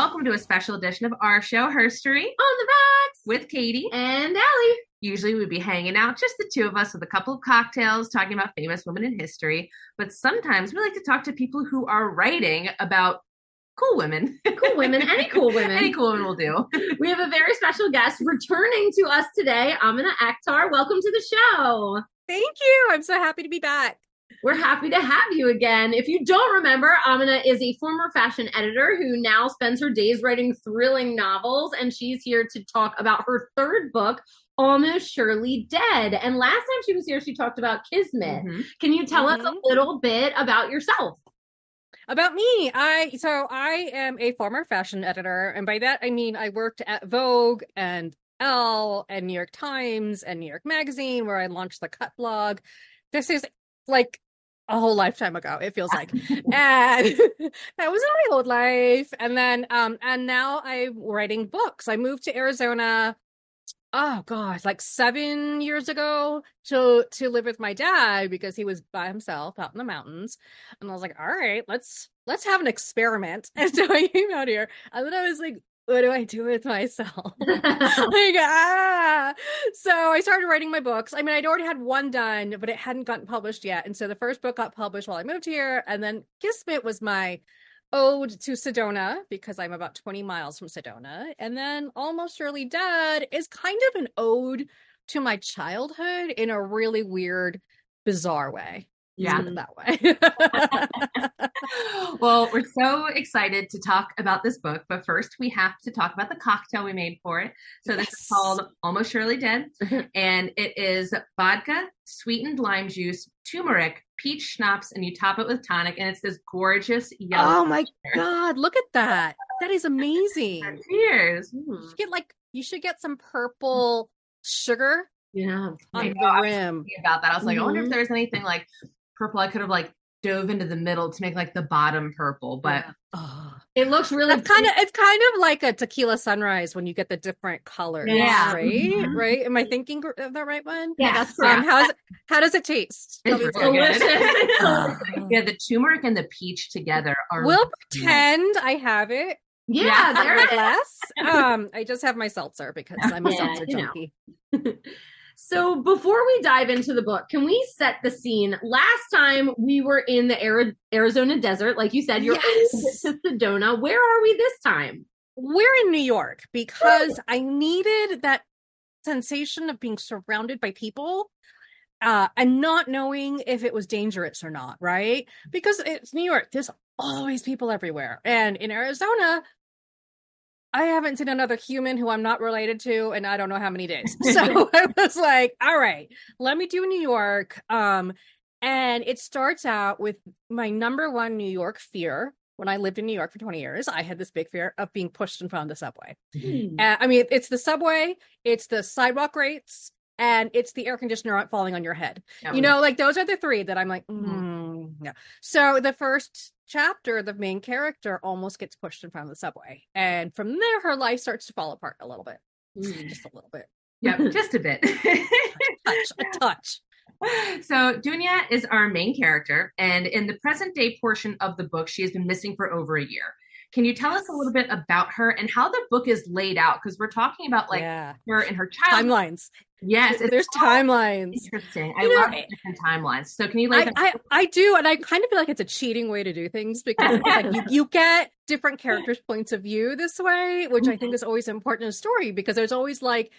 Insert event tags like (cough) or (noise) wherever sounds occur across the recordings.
welcome to a special edition of our show, Herstory, On the rocks with Katie. and Allie. Usually we'd be hanging out, just the two of us with a couple of cocktails, talking about famous women in history. But sometimes we like to talk to people who are writing about cool women. Cool women, any (laughs) cool women. Any cool women will do. We have a very special guest returning to us today, Amina Akhtar. Welcome to the show. Thank you. I'm so happy to be back. We're happy to have you again. If you don't remember, Amina is a former fashion editor who now spends her days writing thrilling novels, and she's here to talk about her third book, Almost Surely Dead. And last time she was here, she talked about Kismet. Mhm. Can you tell us Mhm. a little bit about yourself? About me, I so I am a former fashion editor, and by that I mean I worked at Vogue and Elle and New York Times and New York Magazine, where I launched the Cut blog. This is like a whole lifetime ago. It feels like, (laughs) and (laughs) that was in my old life. And then, um, and now I'm writing books. I moved to Arizona. Oh God, like seven years ago to to live with my dad because he was by himself out in the mountains. And I was like, all right, let's let's have an experiment. (laughs) And so I came out here. And then I was like, what do I do with myself? (laughs) (laughs) like, ah. So I started writing my books. I mean, I'd already had one done, but it hadn't gotten published yet. And so the first book got published while I moved here. And then Kismet was my ode to Sedona because I'm about 20 miles from Sedona. And then Almost Surely Dead is kind of an ode to my childhood in a really weird, bizarre way. Yeah. That way. (laughs) well, we're so excited to talk about this book, but first we have to talk about the cocktail we made for it. So this is called Almost Surely Dead, (laughs) and it is vodka, sweetened lime juice, turmeric, peach schnapps, and you top it with tonic, and it's this gorgeous yellow. oh my. God, look at that. That is amazing. (laughs) Cheers! You should get like, you should get some purple sugar Yeah. I on the rim. about that. I was like, I wonder if Mhm. there's anything like purple. I could have like dove into the middle to make like the bottom purple, but Yeah. Oh. It looks really That's kind of it's kind of like a tequila sunrise when you get the different colors, Yeah. right? Mhm. Right? Am I thinking of the right one? Yeah, that's yeah. Um, how's it, how does it taste? It's Tell really more. good. (laughs) Yeah, the turmeric and the peach together are. We'll pretend I have it Yeah, Yeah, there in my it is. Um, I just have my seltzer because (laughs) I'm a Yeah, seltzer junkie. (laughs) So before we dive into the book, can we set the scene? Last time we were in the Arizona desert, like you said, you're Yes. to (laughs) Sedona. Where are we this time? We're in New York because I needed that sensation of being surrounded by people uh, and not knowing if it was dangerous or not, right? Because it's New York, there's always people everywhere. And in Arizona, I haven't seen another human who I'm not related to, and I don't know how many days. (laughs) So (laughs) I was like, all right, let me do New York. Um, and it starts out with my number one New York fear. When I lived in New York for 20 years, I had this big fear of being pushed in front of the subway. Uh, I mean, it's the subway, it's the sidewalk grates, and it's the air conditioner falling on your head. Yeah. You know, like those are the three that I'm like, Mhm. Mm, yeah. So the first chapter, the main character almost gets pushed in front of the subway, and from there, her life starts to fall apart a little bit, just a little bit, Yep, (laughs) just a bit. a touch, a touch. (laughs) so Dunya is our main character, and in the present day portion of the book, she has been missing for over a year. Can you tell us a little bit about her and how the book is laid out? Because we're talking about like yeah, her and her child. timelines. Yes, There's timelines. Interesting. I You know, love different timelines. So can you like I, I I do, and I kind of feel like it's a cheating way to do things because like you, (laughs) you get different characters' points of view this way, which I think is always important in a story because there's always like,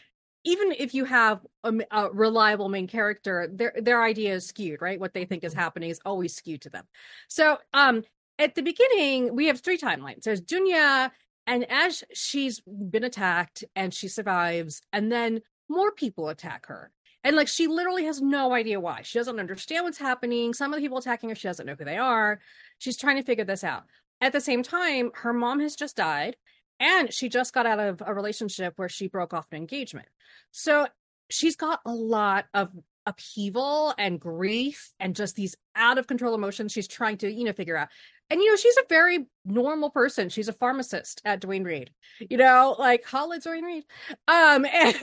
even if you have a reliable main character, their their idea is skewed, right? What they think is happening is always skewed to them. So, um, at the beginning, we have three timelines. There's Dunya, and as she's been attacked and she survives, and then more people attack her. And like she literally has no idea why. She doesn't understand what's happening. Some of the people attacking her, she doesn't know who they are. She's trying to figure this out. At the same time, her mom has just died and she just got out of a relationship where she broke off an engagement. So she's got a lot of upheaval and grief and just these out of control emotions she's trying to, you know, figure out. And you know, she's a very normal person. She's a pharmacist at Duane Reade. You know, like holla Duane Reade. Um (laughs) and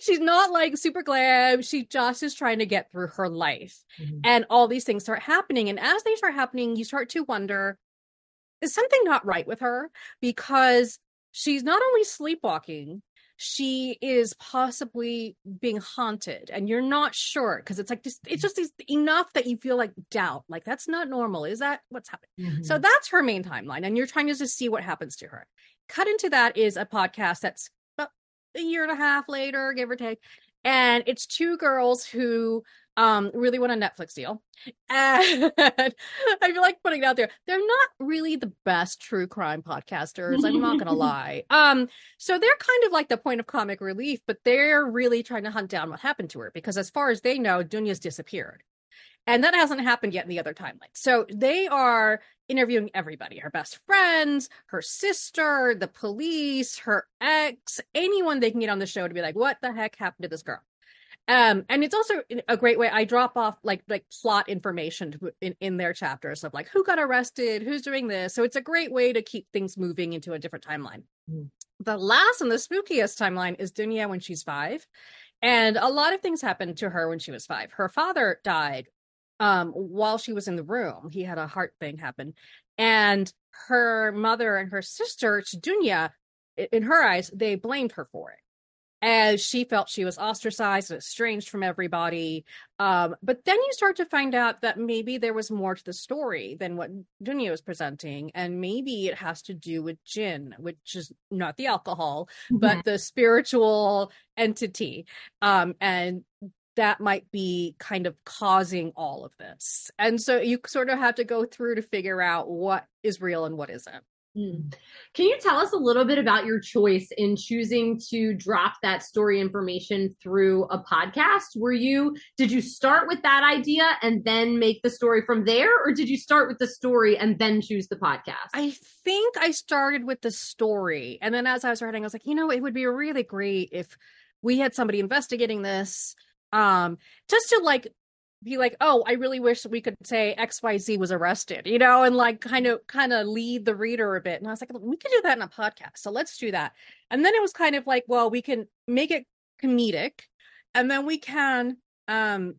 she's not like super glam. She just is trying to get through her life. Mhm. And all these things start happening. And as they start happening, you start to wonder is something not right with her because she's not only sleepwalking she is possibly being haunted and you're not sure because it's like just it's just enough that you feel like doubt like that's not normal is that what's happening? Mm-hmm. so that's her main timeline and you're trying to just see what happens to her. Cut into that is a podcast that's about a year and a half later give or take and it's two girls who um really want a netflix deal. And (laughs) i feel like putting it out there. They're not really the best true crime podcasters i'm not gonna (laughs) lie. Um so they're kind of like the point of comic relief but they're really trying to hunt down what happened to her because as far as they know dunya's disappeared. And that hasn't happened yet in the other timeline. So they are interviewing everybody her best friends her sister the police her ex anyone they can get on the show to be like what the heck happened to this girl um and it's also a great way i drop off like like plot information to, in, in their chapters of like who got arrested who's doing this. So it's a great way to keep things moving into a different timeline. Mm. the last and the spookiest timeline is dunya when she's five. And a lot of things happened to her when she was five. Her father died um while she was in the room. He had a heart thing happen. And her mother and her sister dunya in her eyes they blamed her for it as she felt she was ostracized and estranged from everybody. Um, but then you start to find out that maybe there was more to the story than what Dunya was presenting, and maybe it has to do with jinn, which is not the alcohol, mm-hmm. but the spiritual entity. Um, and that might be kind of causing all of this. And so you sort of have to go through to figure out what is real and what isn't. Mm. Can you tell us a little bit about your choice in choosing to drop that story information through a podcast? Were you, did you start with that idea and then make the story from there? Or did you start with the story and then choose the podcast? I think I started with the story. And then as I was writing, I was like, you know, it would be really great if we had somebody investigating this um just to like be like, oh, I really wish we could say XYZ was arrested, you know, and like kind of kind of lead the reader a bit. And I was like, we could do that in a podcast. So let's do that. And then it was kind of like, well, we can make it comedic and then we can um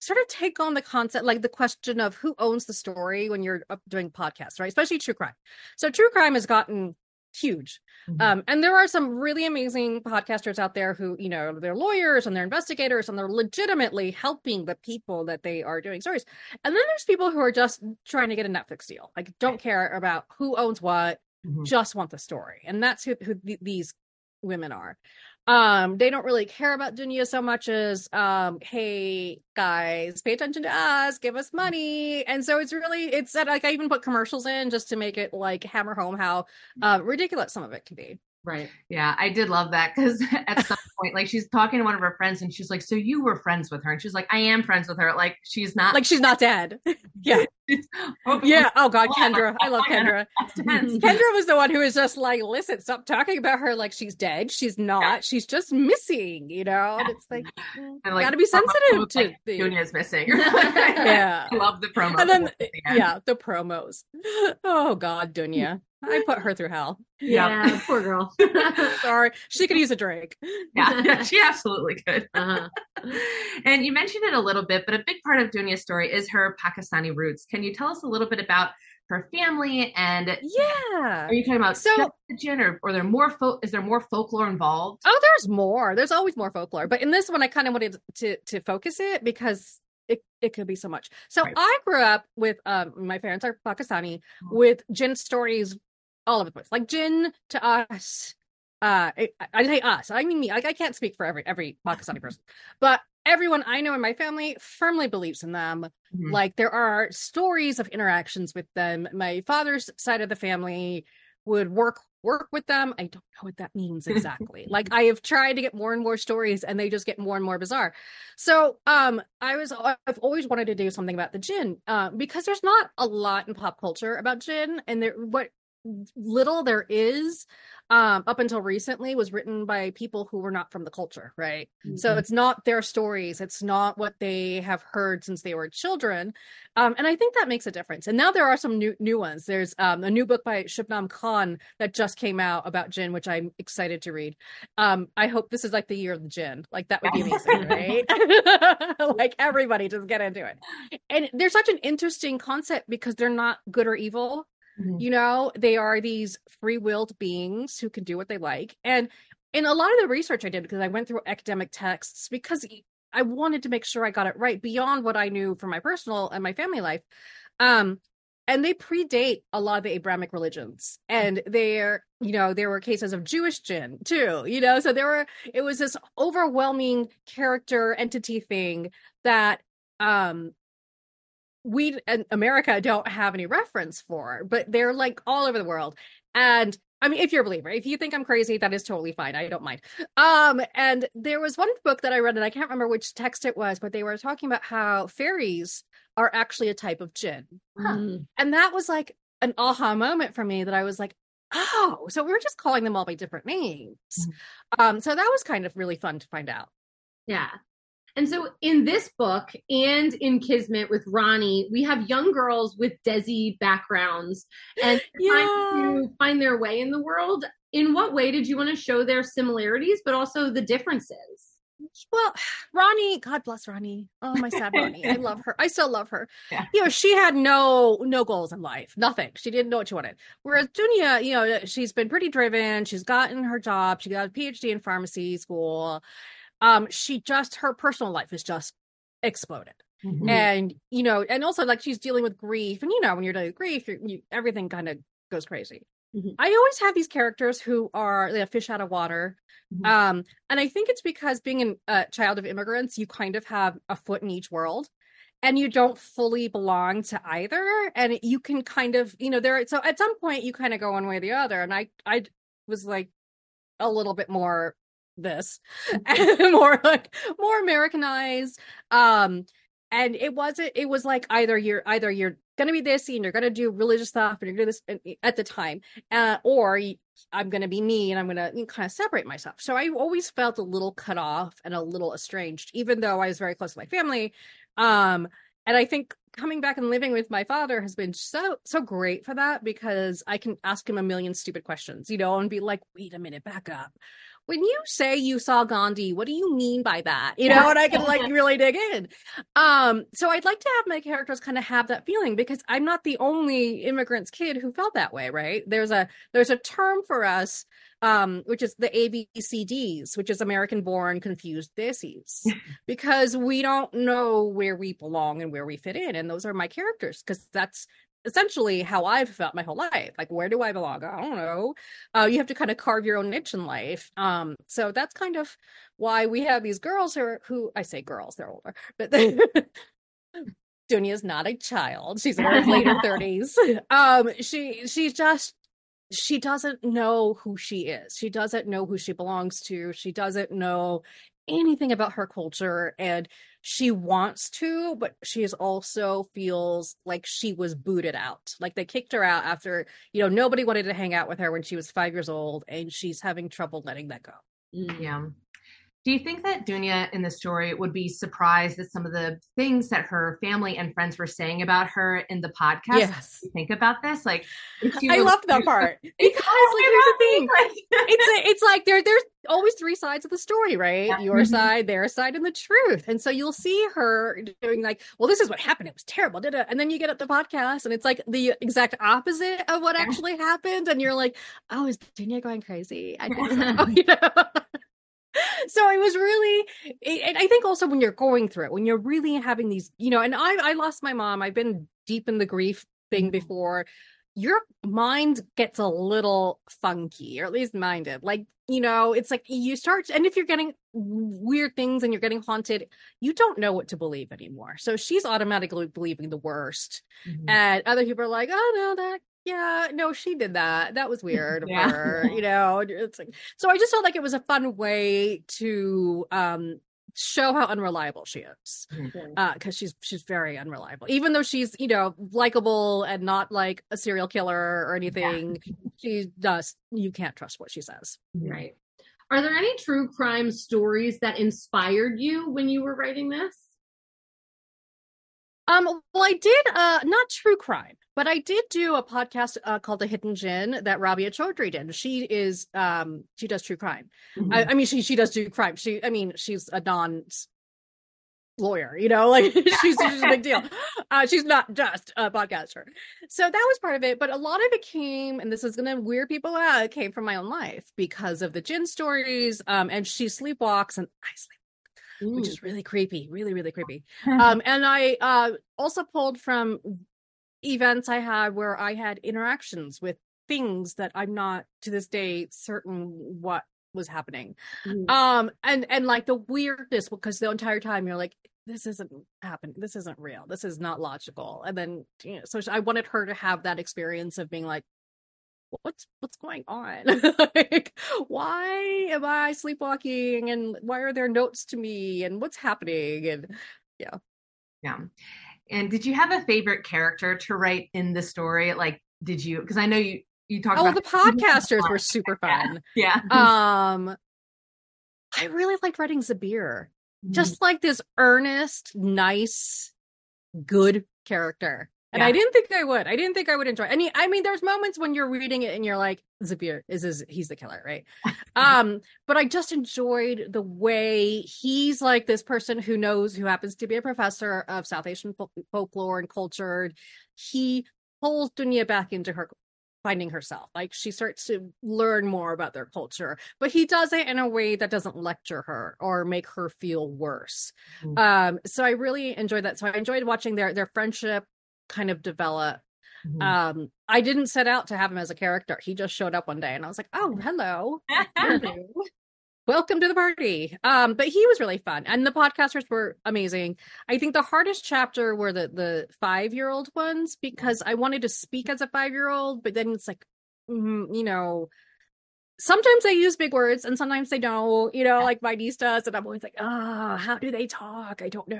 sort of take on the concept like the question of who owns the story when you're doing podcasts, right? Especially true crime. So true crime has gotten huge. Mm-hmm. Um, and there are some really amazing podcasters out there who, you know, they're lawyers and they're investigators and they're legitimately helping the people that they are doing stories. And then there's people who are just trying to get a Netflix deal, like don't care about who owns what, mm-hmm. just want the story. And that's who, who th- these women are um they don't really care about dunya so much as um hey guys pay attention to us give us money. And so it's really it's that like i even put commercials in just to make it like hammer home how uh, ridiculous some of it can be Right. Yeah, I did love that because (laughs) at some point, like she's talking to one of her friends and she's like, So you were friends with her? And she's like, I am friends with her. Like she's not like she's not dead. (laughs) yeah. (laughs) yeah. Oh God, Kendra. I love Kendra. Kendra was the one who was just like, listen, stop talking about her like she's dead. She's not. Yeah. She's just missing, you know? And it's like, and like gotta be sensitive to like, Dunya's missing. yeah. I love the promo. And then yeah, the promos. Oh God, Dunya. I put her through hell. Yeah, yeah poor girl. (laughs) (laughs) Sorry, she could use a drink. Yeah, (laughs) she absolutely could. Uh-huh. and you mentioned it a little bit, but a big part of Dunya's story is her Pakistani roots. Can you tell us a little bit about her family and yeah are you talking about so religion or, or there more fo- is there more folklore involved oh there's more there's always more folklore but in this one i kind of wanted to to focus it because it, it could be so much so right. i grew up with um my parents are pakistani with jinn stories all over the place. Like jinn to us, uh, I, I say us. I mean me. Like I can't speak for every every Pakistani person, but everyone I know in my family firmly believes in them. Mm-hmm. Like there are stories of interactions with them. My father's side of the family would work work with them. I don't know what that means (laughs) exactly. like I have tried to get more and more stories and they just get more and more bizarre. So um I was I've always wanted to do something about the jinn uh, because there's not a lot in pop culture about jinn and there what little there is um, up until recently was written by people who were not from the culture, right? Mm-hmm. So it's not their stories, it's not what they have heard since they were children, um, and I think that makes a difference. And now there are some new new ones. There's um, a new book by Shubnum Khan that just came out about jinn, which I'm excited to read. Um, I hope this is like the year of the jinn, like that would be amazing, right? (laughs) like everybody just get into it. And there's such an interesting concept because they're not good or evil Mm-hmm. You know, they are these free willed beings who can do what they like. And in a lot of the research I did, because I went through academic texts, because I wanted to make sure I got it right beyond what I knew from my personal and my family life. Um, and they predate a lot of the Abrahamic religions. And there, you know, there were cases of Jewish jinn too, you know, so there were, it was this overwhelming character entity thing that um we in America don't have any reference for, but they're like all over the world. And I mean, if you're a believer, if you think I'm crazy, that is totally fine. I don't mind. Um, and there was one book that I read, and I can't remember which text it was, but they were talking about how fairies are actually a type of jinn. Huh. Mm. And that was like an aha moment for me that I was like, oh, so we are just calling them all by different names. Mm. Um, so that was kind of really fun to find out. Yeah. And so in this book and in Kismet with Ronnie, we have young girls with Desi backgrounds and yeah. (laughs) trying to find their way in the world. In what way did you want to show their similarities, but also the differences? Well, (sighs) Ronnie, God bless Ronnie. Oh, my sad Ronnie. I love her. I still love her. (laughs) Yeah. You know, she had no no goals in life. Nothing. She didn't know what she wanted. Whereas Dunya, you know, she's been pretty driven. She's gotten her job. She got a PhD in pharmacy school um she just her personal life is just exploded mm-hmm. and you know and also like she's dealing with grief and you know when you're dealing with grief you, everything kind of goes crazy mm-hmm. i always have these characters who are a fish out of water mm-hmm. um and i think it's because being a uh, child of immigrants you kind of have a foot in each world and you don't fully belong to either and you can kind of you know there so at some point you kind of go one way or the other and i i was like a little bit more this (laughs) more like more americanized um and it wasn't it was like either you're either you're gonna be this and you're gonna do religious stuff and you're gonna do this at the time uh, or i'm gonna be me and i'm gonna kind of separate myself. So i always felt a little cut off and a little estranged even though i was very close to my family um and i think coming back and living with my father has been so so great for that because i can ask him a million stupid questions you know and be like wait a minute back up when you say you saw Gandhi, what do you mean by that? You know, and I can like (laughs) really dig in. Um, so I'd like to have my characters kind of have that feeling because I'm not the only immigrant's kid who felt that way, right? There's a there's a term for us, um, which is the ABCDs, which is American born confused Desis, (laughs) because we don't know where we belong and where we fit in. And those are my characters because that's essentially how I've felt my whole life. Like, where do I belong? I don't know. Uh, you have to kind of carve your own niche in life. Um, so that's kind of why we have these girls who, are, who I say girls, they're older, but (laughs) (laughs) Dunya is not a child. She's in her later (laughs) thirties. Um, she she's just she doesn't know who she is. She doesn't know who she belongs to. She doesn't know anything about her culture and she wants to but she is also feels like she was booted out. Like they kicked her out after you know nobody wanted to hang out with her when she was five years old and she's having trouble letting that go. Mm, yeah do you think that Dunya in the story would be surprised at some of the things that her family and friends were saying about her in the podcast? Yes. think about this, like I loved that part (laughs) because like here's the thing, like, (laughs) it's a, it's like there there's always three sides of the story, right? Yeah. Your mm-hmm. side, their side, and the truth. And so you'll see her doing like, well, this is what happened. It was terrible, did it? And then you get at the podcast, and it's like the exact opposite of what actually happened, and you're like, oh, is Dunya going crazy? I (laughs) think so. you know (laughs) so it was really and i think also when you're going through it when you're really having these you know and i i lost my mom i've been deep in the grief thing mm-hmm. before your mind gets a little funky or at least minded like you know it's like you start and if you're getting weird things and you're getting haunted you don't know what to believe anymore so she's automatically believing the worst mm-hmm. and other people are like oh no that yeah, no, she did that. That was weird of yeah. her, you know. It's like so I just felt like it was a fun way to um show how unreliable she is. Mm-hmm. Uh cuz she's she's very unreliable. Even though she's, you know, likable and not like a serial killer or anything, yeah. she does you can't trust what she says. Right. Are there any true crime stories that inspired you when you were writing this? Um, well, I did uh not true crime, but I did do a podcast uh, called The Hidden Djinn that Rabia Chaudry did. She is um she does true crime. Mm-hmm. I, I, mean she she does do crime. She I mean she's a non lawyer, you know, (laughs) like she's, she's a big deal. (laughs) Uh, she's not just a podcaster. So that was part of it. But a lot of it came, and this is going to weird people out, it came from my own life because of the jinn stories. Um, and she sleepwalks and I sleep, which is really creepy, really, really creepy. (laughs) um, and I uh, also pulled from events I had where I had interactions with things that I'm not to this day certain what was happening. Mm. Um and and like the weirdness because the entire time you're like this isn't happening. This isn't real. This is not logical. And then you know so I wanted her to have that experience of being like what's what's going on? (laughs) like why am I sleepwalking and why are there notes to me and what's happening and yeah. Yeah. And did you have a favorite character to write in the story? Like, did you? Because I know you you talked. Oh, about the (laughs) podcasters were super fun. Yeah. yeah. Um, I really liked writing Zabir. Mm-hmm. Just like this earnest, nice, good character. And yeah. I didn't think I would. I didn't think I would enjoy. Any, I mean, there's moments when you're reading it and you're like, Zabir is his, he's the killer, right? (laughs) um, but I just enjoyed the way he's like this person who knows, who happens to be a professor of South Asian folk- folklore and culture. He pulls Dunya back into her finding herself. Like she starts to learn more about their culture, but he does it in a way that doesn't lecture her or make her feel worse. Mm-hmm. Um, so I really enjoyed that. So I enjoyed watching their their friendship kind of develop. Mm-hmm. Um, I didn't set out to have him as a character. He just showed up one day, and I was like, "Oh, hello." (laughs) welcome to the party um but he was really fun and the podcasters were amazing i think the hardest chapter were the the five year old ones because i wanted to speak as a five year old but then it's like mm, you know sometimes they use big words and sometimes they don't you know like my niece does and i'm always like ah oh, how do they talk? I don't know.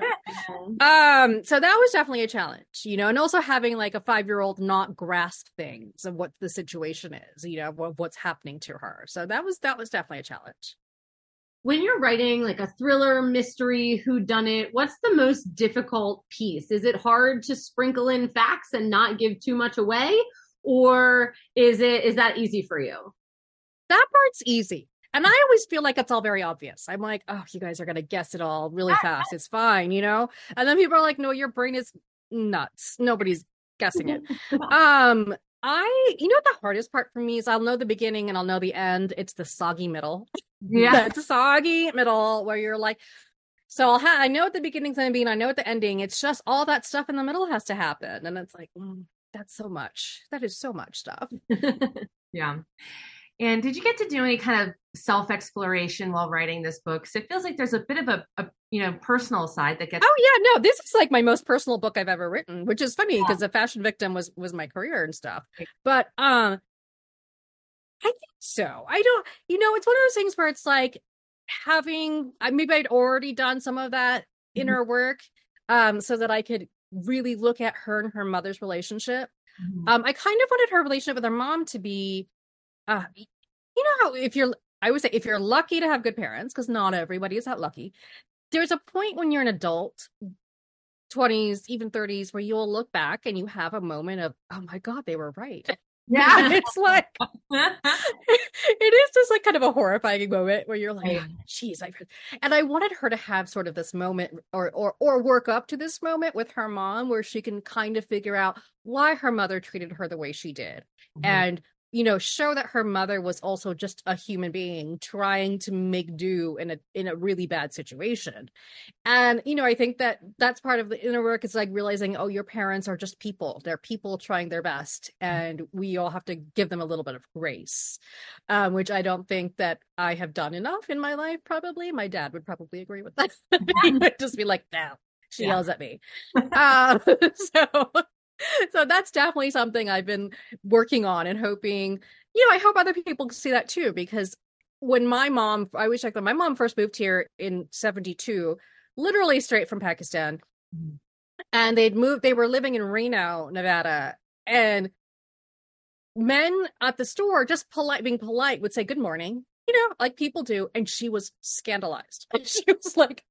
Um so that was definitely a challenge you know and also having like a five year old not grasp things of what the situation is you know what, what's happening to her. So that was that was definitely a challenge. When you're writing like a thriller mystery who done it what's the most difficult piece? Is it hard to sprinkle in facts and not give too much away? Or is it is that easy for you that part's easy and I always feel like it's all very obvious. I'm like, oh, you guys are gonna guess it all really (laughs) fast. It's fine, you know. And then people are like, no, your brain is nuts. Nobody's guessing it. (laughs) um, I, you know, what the hardest part for me is I'll know the beginning and I'll know the end. It's the soggy middle. Yeah. It's a soggy middle where you're like, so I'll have, I know what the beginning's going to be and I know what the ending. It's just all that stuff in the middle has to happen. And it's like, mm, that's so much. That is so much stuff. (laughs) yeah. And did you get to do any kind of self exploration while writing this book? So it feels like there's a bit of a, a, you know personal side that gets. Oh yeah, no, this is like my most personal book I've ever written, which is funny because yeah. the fashion victim was was my career and stuff. But um, I think so. I don't. You know, it's one of those things where it's like having maybe I'd already done some of that mm-hmm. inner work, um, so that I could really look at her and her mother's relationship. Mm-hmm. Um, I kind of wanted her relationship with her mom to be uh, you know how if you're I would say if you're lucky to have good parents, because not everybody is that lucky, there's a point when you're an adult, 20s, even 30s, where you'll look back and you have a moment of, oh my God, they were right. (laughs) (laughs) Yeah. it's like (laughs) it is just like kind of a horrifying moment where you're like, geez, I and I wanted her to have sort of this moment or or or work up to this moment with her mom where she can kind of figure out why her mother treated her the way she did. Mm-hmm. And you know show that her mother was also just a human being trying to make do in a in a really bad situation. And you know i think that that's part of the inner work is like realizing oh your parents are just people. They're people trying their best and we all have to give them a little bit of grace um, which i don't think that i have done enough in my life probably. My dad would probably agree with that. (laughs) He (laughs) would just be like no she yeah. yells at me. Um, (laughs) so (laughs) so that's definitely something I've been working on and hoping, you know, I hope other people see that too, because when my mom, I wish I could, my mom first moved here in 72, literally straight from Pakistan. Mm-hmm. And they'd moved, they were living in Reno, Nevada. And men at the store, just polite, being polite, would say, Good morning, you know, like people do. And she was scandalized. And (laughs) she was like,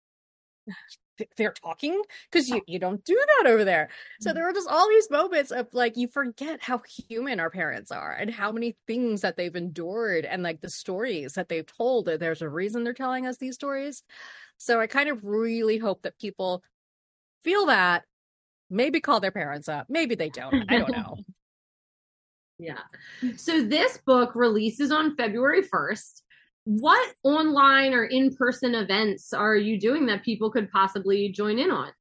they're talking because you, you don't do that over there. So mm-hmm. there are just all these moments of like you forget how human our parents are and how many things that they've endured and like the stories that they've told. That there's a reason they're telling us these stories. So I kind of really hope that people feel that, maybe call their parents up. Maybe they don't. I don't know. (laughs) yeah. So this book releases on February 1st what online or in-person events are you doing that people could possibly join in on?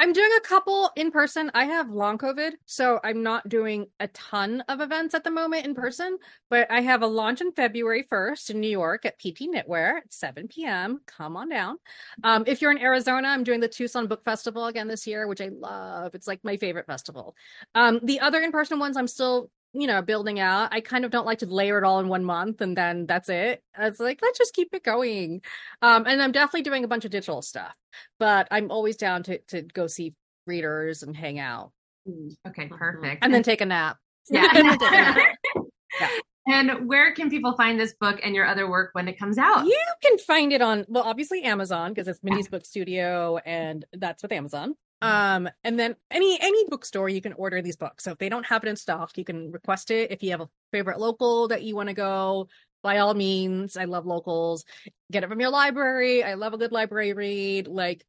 I'm doing a couple in person. I have long covid so i'm not doing a ton of events at the moment in person but i have a launch in february 1st in new york at P&T Knitwear at 7 p.m come on down. Um, if you're in arizona i'm doing the tucson book festival again this year which i love. It's like my favorite festival. Um, the other in-person ones i'm still you know, building out. I kind of don't like to layer it all in one month and then that's it. It's like, let's just keep it going. Um, and I'm definitely doing a bunch of digital stuff, but I'm always down to, to go see readers and hang out. Mm, okay, perfect. And then take a nap. (laughs) Yeah. (laughs) (laughs) yeah. And where can people find this book and your other work when it comes out? You can find it on, well, obviously Amazon because it's Mindy's yeah. Book Studio and that's with Amazon. Um, and then any any bookstore you can order these books. So if they don't have it in stock, you can request it. If you have a favorite local that you want to go, by all means, I love locals. Get it from your library. I love a good library read. Like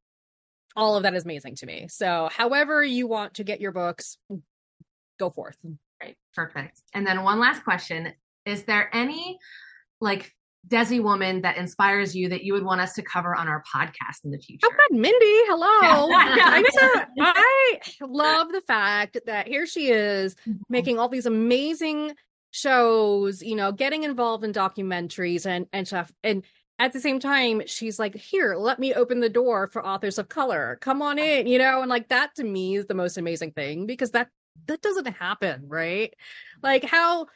all of that is amazing to me. So however you want to get your books, go forth. Right. Perfect. And then one last question. Is there any like Desi woman that inspires you that you would want us to cover on our podcast in the future? Oh God, Mindy, hello. (laughs) I love the fact that here she is mm-hmm. making all these amazing shows, you know, getting involved in documentaries and and stuff. And at the same time, she's like, here, let me open the door for authors of color. Come on in, you know, and like that to me is the most amazing thing because that that doesn't happen, right? Like how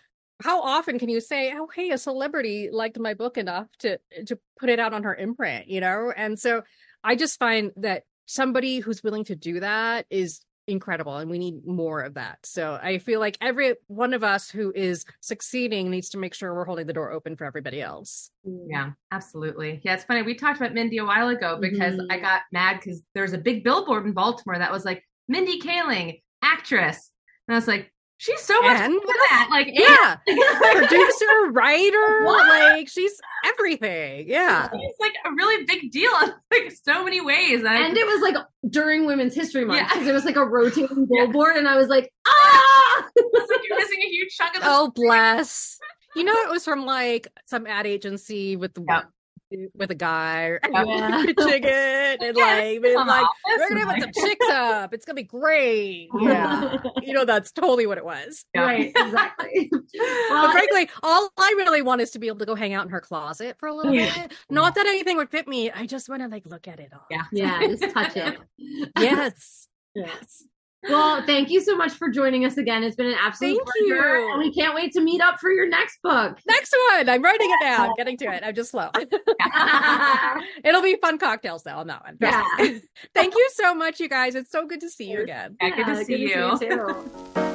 how often can you say, "Oh, hey, a celebrity liked my book enough to to put it out on her imprint," you know? And so I just find that somebody who's willing to do that is incredible and we need more of that. So I feel like every one of us who is succeeding needs to make sure we're holding the door open for everybody else. Yeah, absolutely. Yeah, it's funny. We talked about Mindy a while ago because mm-hmm. I got mad because there's a big billboard in Baltimore that was like Mindy Kaling, actress. And I was like, She's so much and that. Like, yeah, (laughs) producer, writer, what? like she's everything. Yeah, it's like a really big deal in like so many ways. I, and it was like during Women's History Month because yeah. it was like a rotating (laughs) billboard, yeah. and I was like, ah, (laughs) it's like you're missing a huge chunk of the. Oh, bless. You know, it was from like some ad agency with the with a guy (laughs) yeah. pitching it and like being like we're gonna put some chicks up. It's gonna be great. Yeah. (laughs) You know that's totally what it was. Yeah. right exactly. (laughs) Well, but frankly all i really want is to be able to go hang out in her closet for a little yeah. bit. Not that anything would fit me. I just want to like look at it all. Yeah. Yeah just touch it. Yes. Yes well, thank you so much for joining us again. It's been an absolute thank pleasure. You. And we can't wait to meet up for your next book. Next one. I'm writing it down, getting to it. I'm just slow. (laughs) (laughs) It'll be fun cocktails though on that one. Yeah. (laughs) thank you so much, you guys. It's so good to see you again. Yeah, good to see good you. To see you